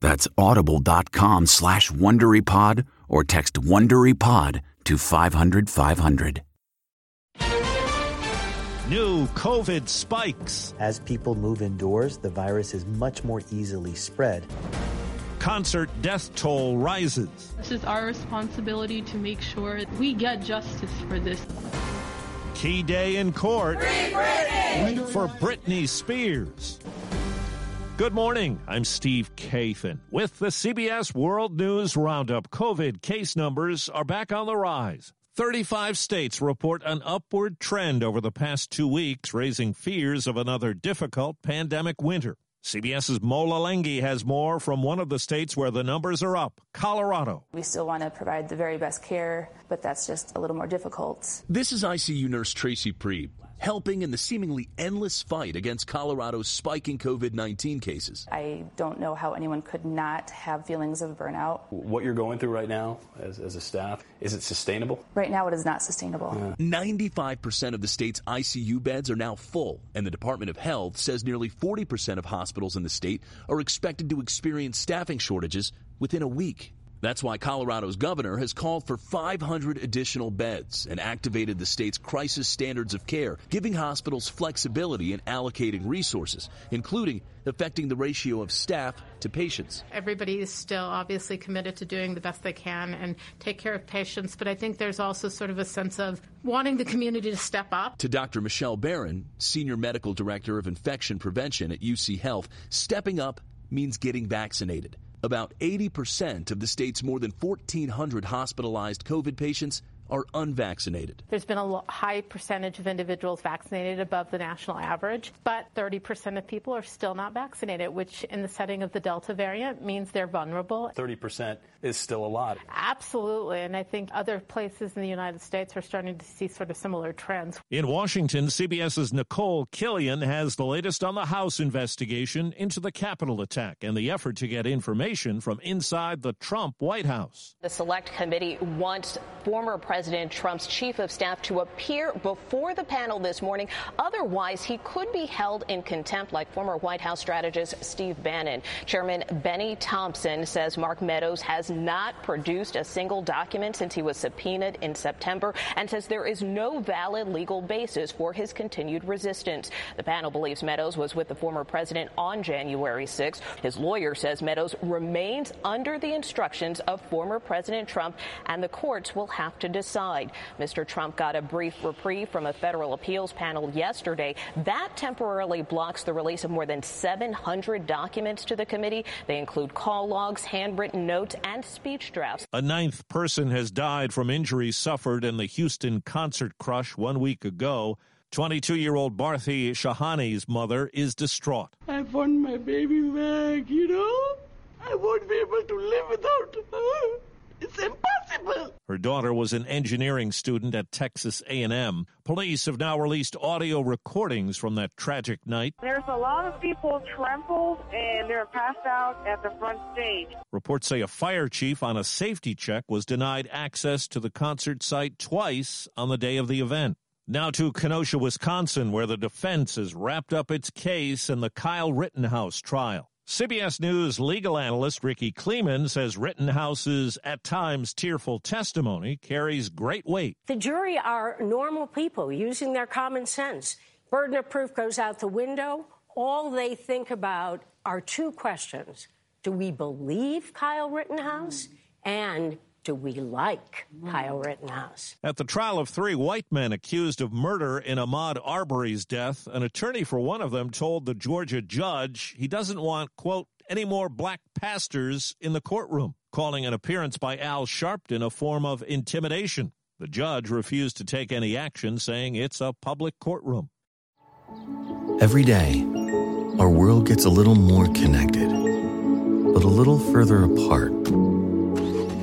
That's audible.com slash WonderyPod or text WonderyPod to 500 500. New COVID spikes. As people move indoors, the virus is much more easily spread. Concert death toll rises. This is our responsibility to make sure we get justice for this. Key day in court Free Britney! for Britney Spears. Good morning. I'm Steve Kathan with the CBS World News Roundup. COVID case numbers are back on the rise. 35 states report an upward trend over the past two weeks, raising fears of another difficult pandemic winter. CBS's Mola Lenghi has more from one of the states where the numbers are up, Colorado. We still want to provide the very best care, but that's just a little more difficult. This is ICU nurse Tracy Priebe helping in the seemingly endless fight against Colorado's spiking COVID 19 cases. I don't know how anyone could not have feelings of burnout. What you're going through right now as, as a staff, is it sustainable? Right now, it is not sustainable. Yeah. 95% of the state's ICU beds are now full, and the Department of Health says nearly 40% of hospitals in the state are expected to experience staffing shortages within a week. That's why Colorado's governor has called for 500 additional beds and activated the state's crisis standards of care, giving hospitals flexibility in allocating resources, including affecting the ratio of staff to patients. Everybody is still obviously committed to doing the best they can and take care of patients, but I think there's also sort of a sense of wanting the community to step up. To Dr. Michelle Barron, Senior Medical Director of Infection Prevention at UC Health, stepping up means getting vaccinated. About 80% of the state's more than 1,400 hospitalized COVID patients are unvaccinated. There's been a high percentage of individuals vaccinated above the national average, but 30% of people are still not vaccinated, which in the setting of the Delta variant means they're vulnerable. 30% is still a lot. Absolutely. And I think other places in the United States are starting to see sort of similar trends. In Washington, CBS's Nicole Killion has the latest on the House investigation into the Capitol attack and the effort to get information from inside the Trump White House. The Select Committee wants former President President Trump's chief of staff to appear before the panel this morning. Otherwise, he could be held in contempt, like former White House strategist Steve Bannon. Chairman Benny Thompson says Mark Meadows has not produced a single document since he was subpoenaed in September and says there is no valid legal basis for his continued resistance. The panel believes Meadows was with the former president on January 6. His lawyer says Meadows remains under the instructions of former President Trump, and the courts will have to decide decide. Mr. Trump got a brief reprieve from a federal appeals panel yesterday. That temporarily blocks the release of more than 700 documents to the committee. They include call logs, handwritten notes, and speech drafts. A ninth person has died from injuries suffered in the Houston concert crush one week ago. 22 year old Bharti Shahani's mother is distraught. I want my baby back, you know? I won't be able to live without her. It's impossible. Her daughter was an engineering student at Texas A&M. Police have now released audio recordings from that tragic night. There's a lot of people trampled and they're passed out at the front stage. Reports say a fire chief on a safety check was denied access to the concert site twice on the day of the event. Now to Kenosha, Wisconsin, where the defense has wrapped up its case in the Kyle Rittenhouse trial. CBS News legal analyst Rikki Klieman says Rittenhouse's at times tearful testimony carries great weight. The jury are normal people using their common sense. Burden of proof goes out the window. All they think about are two questions Do we believe Kyle Rittenhouse? And do we like Kyle mm. Rittenhouse? At the trial of three white men accused of murder in Ahmaud Arbery's death, an attorney for one of them told the Georgia judge he doesn't want, quote, any more black pastors in the courtroom, calling an appearance by Al Sharpton a form of intimidation. The judge refused to take any action, saying it's a public courtroom. Every day, our world gets a little more connected, but a little further apart.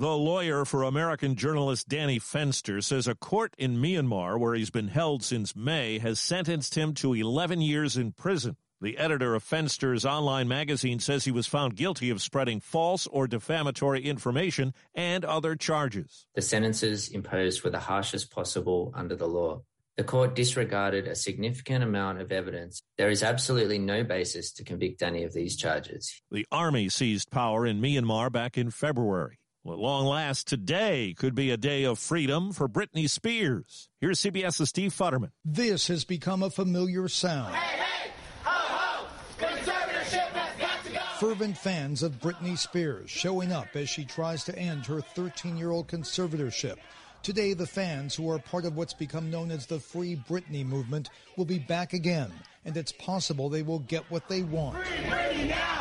The lawyer for American journalist Danny Fenster says a court in Myanmar, where he's been held since May, has sentenced him to 11 years in prison. The editor of Fenster's online magazine says he was found guilty of spreading false or defamatory information and other charges. The sentences imposed were the harshest possible under the law. The court disregarded a significant amount of evidence. There is absolutely no basis to convict any of these charges. The army seized power in Myanmar back in February. Well, at long last, today could be a day of freedom for Britney Spears. Here's CBS's Steve Futterman. This has become a familiar sound. Hey, hey, ho, ho, conservatorship has got to go. Fervent fans of Britney Spears showing up as she tries to end her 13 year old conservatorship. Today, the fans who are part of what's become known as the Free Britney movement will be back again, and it's possible they will get what they want. Free Britney now!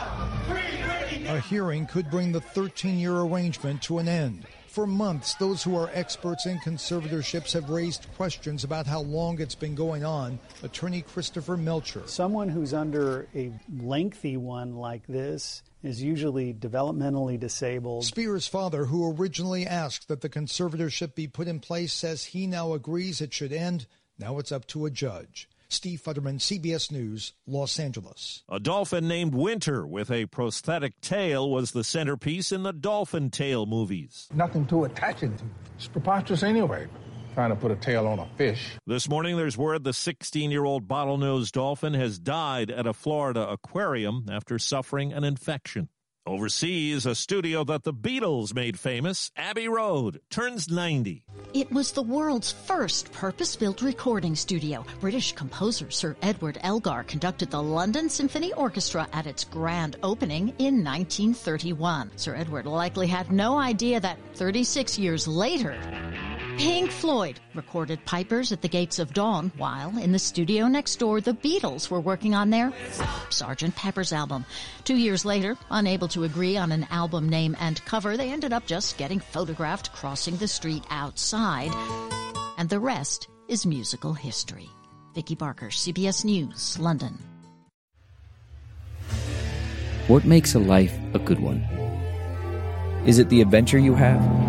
Free Britney now! A hearing could bring the 13 year arrangement to an end. For months, those who are experts in conservatorships have raised questions about how long it's been going on. Attorney Christopher Melcher. Someone who's under a lengthy one like this is usually developmentally disabled. Spears' father, who originally asked that the conservatorship be put in place, says he now agrees it should end. Now it's up to a judge. Steve Futterman, CBS News, Los Angeles. A dolphin named Winter with a prosthetic tail was the centerpiece in the Dolphin Tale movies. Nothing to attach it to. It's preposterous anyway. Trying to put a tail on a fish. This morning, there's word the 16 year old bottlenose dolphin has died at a Florida aquarium after suffering an infection. Overseas, a studio that the Beatles made famous, Abbey Road, turns 90. It was the world's first purpose built recording studio. British composer Sir Edward Elgar conducted the London Symphony Orchestra at its grand opening in 1931. Sir Edward likely had no idea that 36 years later, Pink Floyd recorded Pipers at the Gates of Dawn, while in the studio next door, the Beatles were working on their Sgt. Pepper's album. Two years later, unable to agree on an album name and cover, they ended up just getting photographed crossing the street outside. And the rest is musical history. Vicki Barker, CBS News, London. What makes a life a good one? Is it the adventure you have?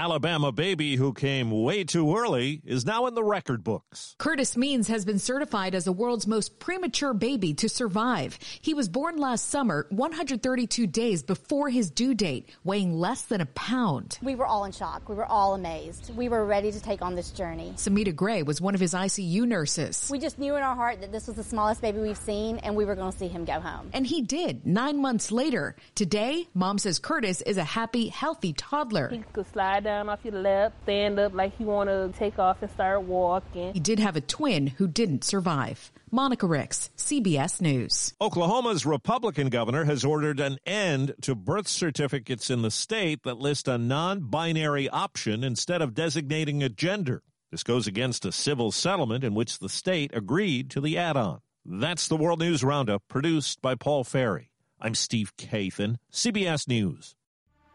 Alabama baby who came way too early is now in the record books. Curtis Means has been certified as the world's most premature baby to survive. He was born last summer, 132 days before his due date, weighing less than a pound. We were all in shock. We were all amazed. We were ready to take on this journey. Samita Gray was one of his ICU nurses. We just knew in our heart that this was the smallest baby we've seen and we were going to see him go home. And he did, nine months later. Today, mom says Curtis is a happy, healthy toddler. He could slide down off your lap, stand up like he want to take off and start walking. He did have a twin who didn't survive. Monica Ricks, CBS News. Oklahoma's Republican governor has ordered an end to birth certificates in the state that list a non binary option instead of designating a gender. This goes against a civil settlement in which the state agreed to the add on. That's the World News Roundup, produced by Paul Ferry. I'm Steve Kathan, CBS News.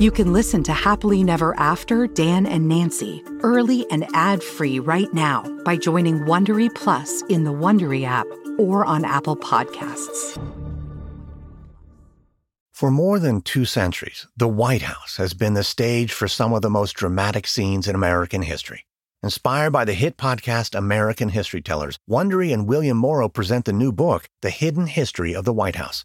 You can listen to Happily Never After Dan and Nancy early and ad-free right now by joining Wondery Plus in the Wondery app or on Apple Podcasts. For more than two centuries, the White House has been the stage for some of the most dramatic scenes in American history. Inspired by the hit podcast American History Tellers, Wondery and William Morrow present the new book, The Hidden History of the White House.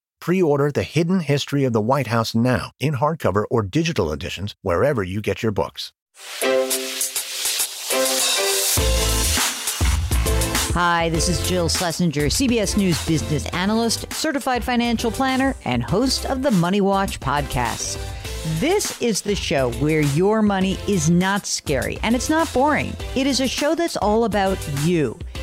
Pre order The Hidden History of the White House now in hardcover or digital editions wherever you get your books. Hi, this is Jill Schlesinger, CBS News business analyst, certified financial planner, and host of the Money Watch podcast. This is the show where your money is not scary and it's not boring. It is a show that's all about you.